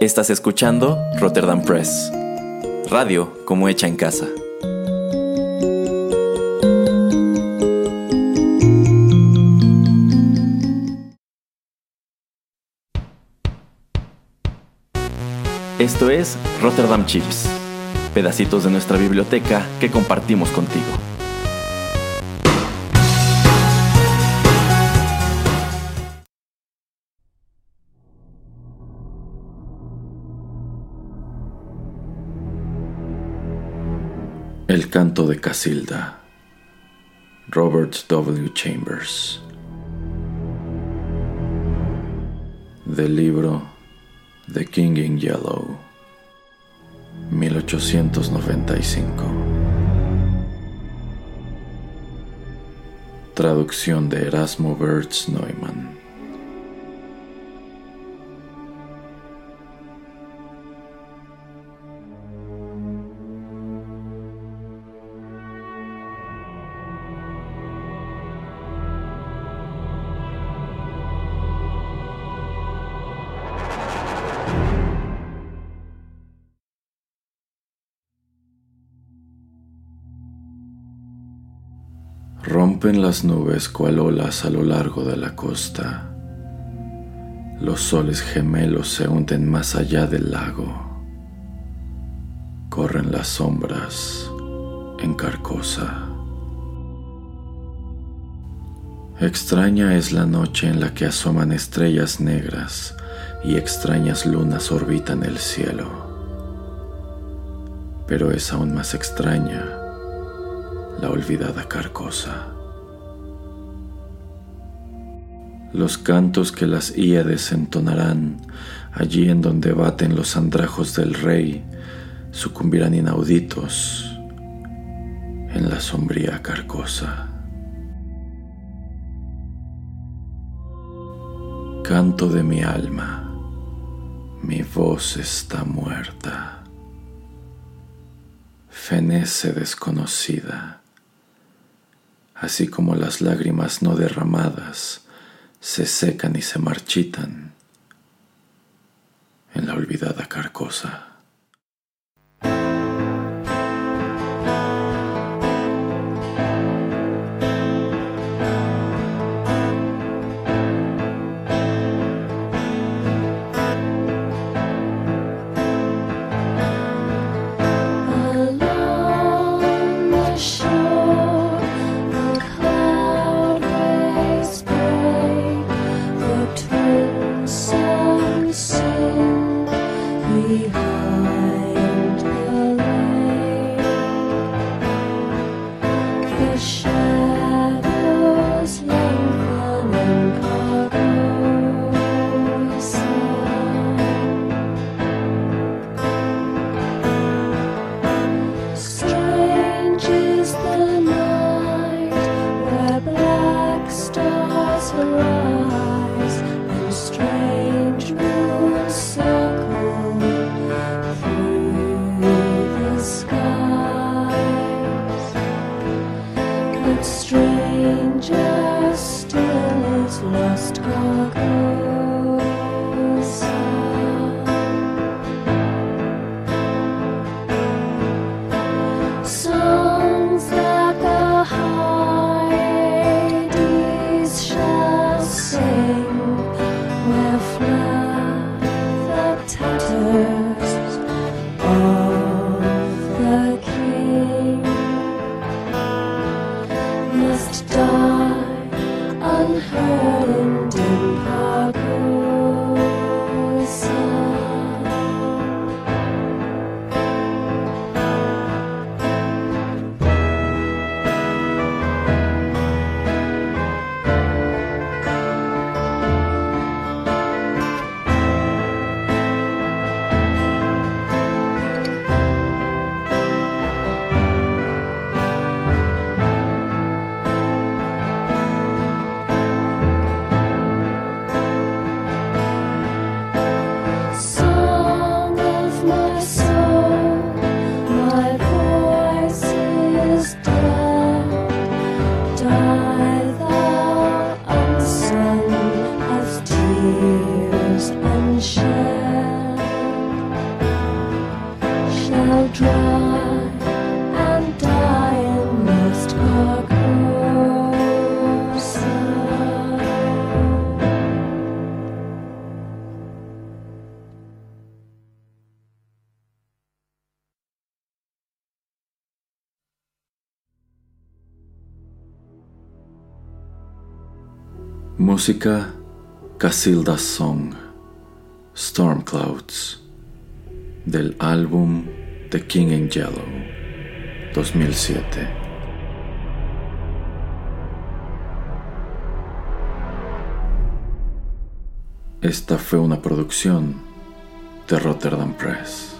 Estás escuchando Rotterdam Press, radio como hecha en casa. Esto es Rotterdam Chips, pedacitos de nuestra biblioteca que compartimos contigo. El canto de Casilda, Robert W. Chambers. Del libro The King in Yellow, 1895. Traducción de Erasmo Bertz Neumann. Rompen las nubes cual olas a lo largo de la costa. Los soles gemelos se hunden más allá del lago. Corren las sombras en carcosa. Extraña es la noche en la que asoman estrellas negras y extrañas lunas orbitan el cielo. Pero es aún más extraña la olvidada carcosa. Los cantos que las íades entonarán allí en donde baten los andrajos del rey sucumbirán inauditos en la sombría carcosa. Canto de mi alma, mi voz está muerta, fenece desconocida así como las lágrimas no derramadas se secan y se marchitan en la olvidada carcosa. stranger still is lost So Música Casilda's Song Storm Clouds del álbum The King in Yellow 2007. Esta fue una producción de Rotterdam Press.